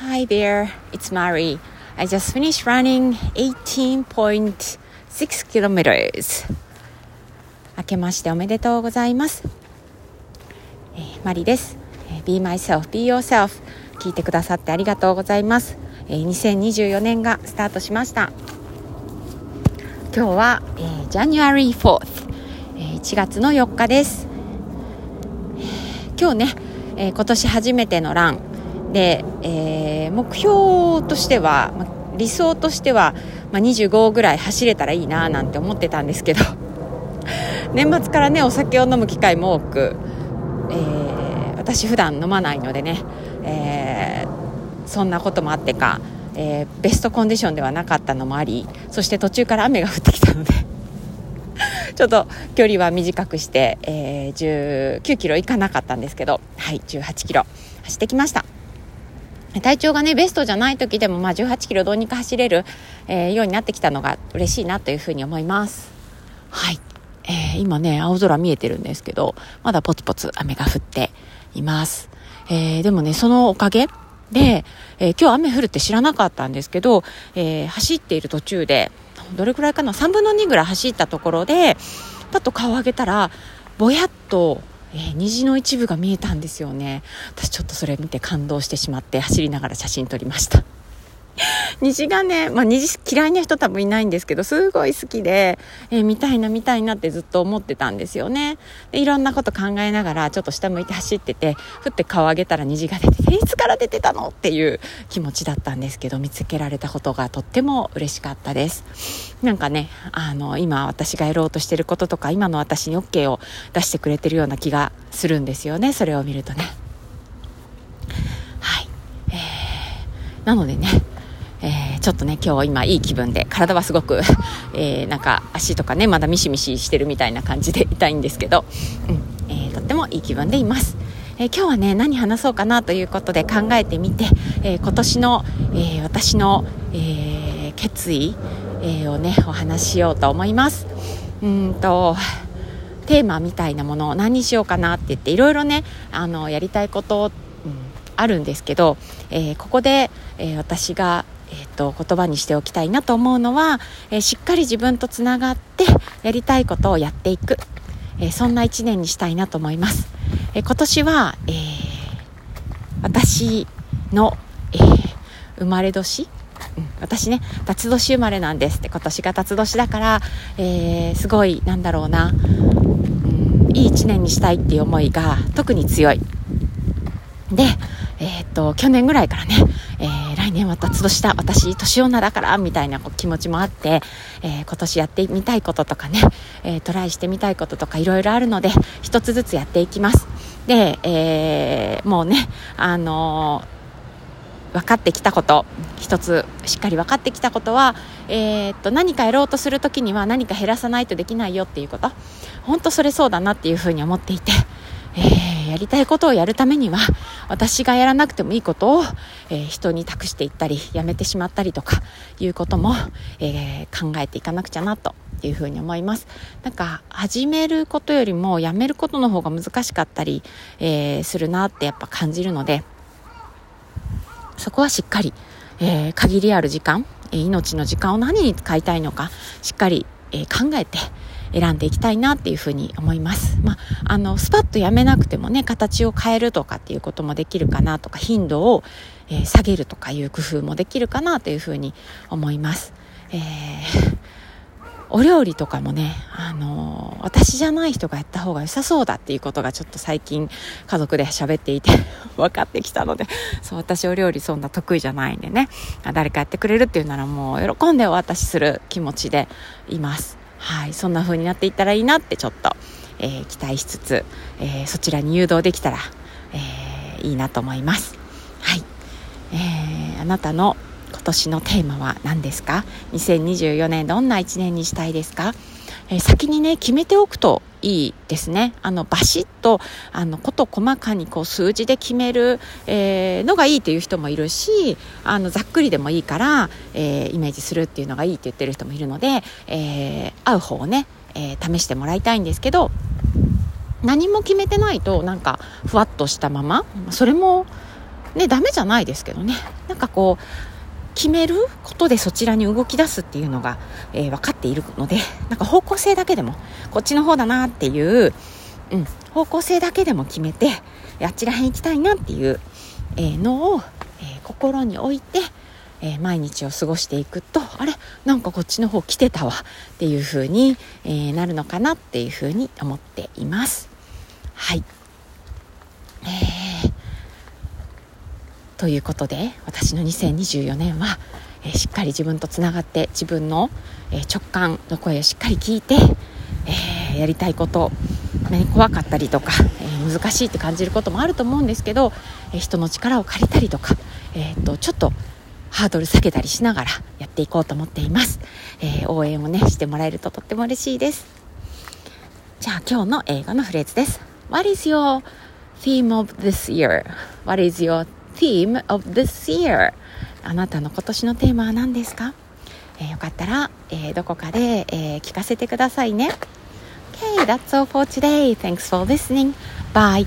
Hi there, it's Mari. I just finished running 18.6 kilometers. 明けましておめでとうございます。えー、マリです、えー。Be myself, be yourself. 聞いてくださってありがとうございます。えー、2024年がスタートしました。今日は、えー、January 4th、えー、1月の4日です。今日ね、えー、今年初めてのランで、えー、目標としては、ま、理想としては、ま、25ぐらい走れたらいいななんて思ってたんですけど 年末からねお酒を飲む機会も多く、えー、私普段飲まないのでね、えー、そんなこともあってか、えー、ベストコンディションではなかったのもありそして途中から雨が降ってきたので ちょっと距離は短くして、えー、19キロいかなかったんですけど、はい、18キロ走ってきました。体調がね、ベストじゃない時でも、まあ、18キロどうにか走れる、えー、ようになってきたのが嬉しいなというふうに思います。はい。えー、今ね、青空見えてるんですけど、まだポツポツ雨が降っています。えー、でもね、そのおかげで、えー、今日雨降るって知らなかったんですけど、えー、走っている途中で、どれくらいかな？3分の2ぐらい走ったところでパッと顔を上げたらぼやっと、えー、虹の一部が見えたんですよね。私ちょっとそれ見て感動してしまって走りながら写真撮りました。虹がね、まあ、虹嫌いな人多分いないんですけどすごい好きで、えー、見たいな見たいなってずっと思ってたんですよね。でいろんなこと考えながらちょっと下向いて走っててふって顔上げたら虹が出てていつから出てたのっていう気持ちだったんですけど見つけられたことがとっても嬉しかったです。なんかねあの今私がやろうとしてることとか今の私に OK を出してくれてるような気がするんですよねそれを見るとね。はい、えー、なのでね、ちょっとね今日今いい気分で体はすごく、えー、なんか足とかねまだミシミシしてるみたいな感じで痛いんですけど、うんえー、とってもいい気分でいます。え今日はね何話そうかなということで考えてみて、え今年の、え私の、え決意、えをねお話ししようと思います。うんとテーマみたいなものを何にしようかなって言っていろいろねあのやりたいこと、うん、あるんですけど、えここで、え私がえーと、言葉にしておきたいなと思うのは、えー、しっかり自分とつながってやりたいことをやっていく、えー、そんな一年にしたいなと思います、え今年は、え私の、え生まれ年？うん、私ね辰年生まれなんですって。今年が辰年だから、え、すごいなんだろうな、うん、いい一年にしたいっていう思いが特に強い。で、えー、っと去年ぐらいからね、えー、来年は辰年だ私年女だからみたいな気持ちもあって、えー、今年やってみたいこととかね、えトライしてみたいこととかいろいろあるので一つずつやっていきます。で、えもうねあの分かってきたこと一つしっかり分かってきたことは、えー、っと何かやろうとする時には何か減らさないとできないよっていうこと。本当それそうだなっていうふうに思っていて、え、やりたいことをやるためには私がやらなくてもいいことを、えー、人に託していったりやめてしまったりとかいうことも、えー、考えていかなくちゃなというふうに思います。なんか始めることよりもやめることの方が難しかったり、えするなってやっぱ感じるのでそこはしっかり、え限りある時間、命の時間を何に使いたいのかしっかり、え考えて選んでいきたいなっていうふうに思います。まあ、あの、スパッとやめなくてもね、形を変えるとかっていうこともできるかなとか、頻度を、えー、下げるとかいう工夫もできるかなというふうに思います。えーお料理とかもね、あのー、私じゃない人がやった方が良さそうだっていうことがちょっと最近家族で喋っていて 分かってきたので、そう、私お料理そんな得意じゃないんでね、誰かやってくれるっていうならもう喜んでお渡しする気持ちでいます。はい、そんな風になっていったらいいなってちょっと、えー、期待しつつ、えー、そちらに誘導できたら、えー、いいなと思います。はい、えー、あなたの今年のテーマは何ですか ?2024 年どんな1年にしたいですか、えー、先にね決めておくといいですね。あのバシッとあのこと細かにこう数字で決める、えー、のがいいという人もいるしあのざっくりでもいいから、えー、イメージするっていうのがいいって言ってる人もいるので、えー、合う方をね、え試してもらいたいんですけど何も決めてないとなんかふわっとしたままそれもねダメじゃないですけどねなんかこう決めることでそちらに動き出すっていうのが、えー、分かっているので なんか方向性だけでもこっちの方だなっていう、うん、方向性だけでも決めてあっちらへん行きたいなっていう、えー、のを、えー、心に置いて、え毎日を過ごしていくとあれ？なんかこっちの方来てたわっていう風に、えなるのかなっていう風に思っています。はい、えーということで私の2024年は、えー、しっかり自分とつながって自分の、えー、直感の声をしっかり聞いて、えー、やりたいこと、ね、怖かったりとか、え難しいって感じることもあると思うんですけど、え人の力を借りたりとか、えーと、ちょっとハードル下げたりしながらやっていこうと思っています、え応援をねしてもらえるととっても嬉しいです。じゃあ今日の英語のフレーズです。What is your theme of this year? What is your theme of this year あなたの今年のテーマは何ですか、えー、よかったら、えー、どこかで、えー、聞かせてくださいね Okay, that's all for today. Thanks for listening. Bye.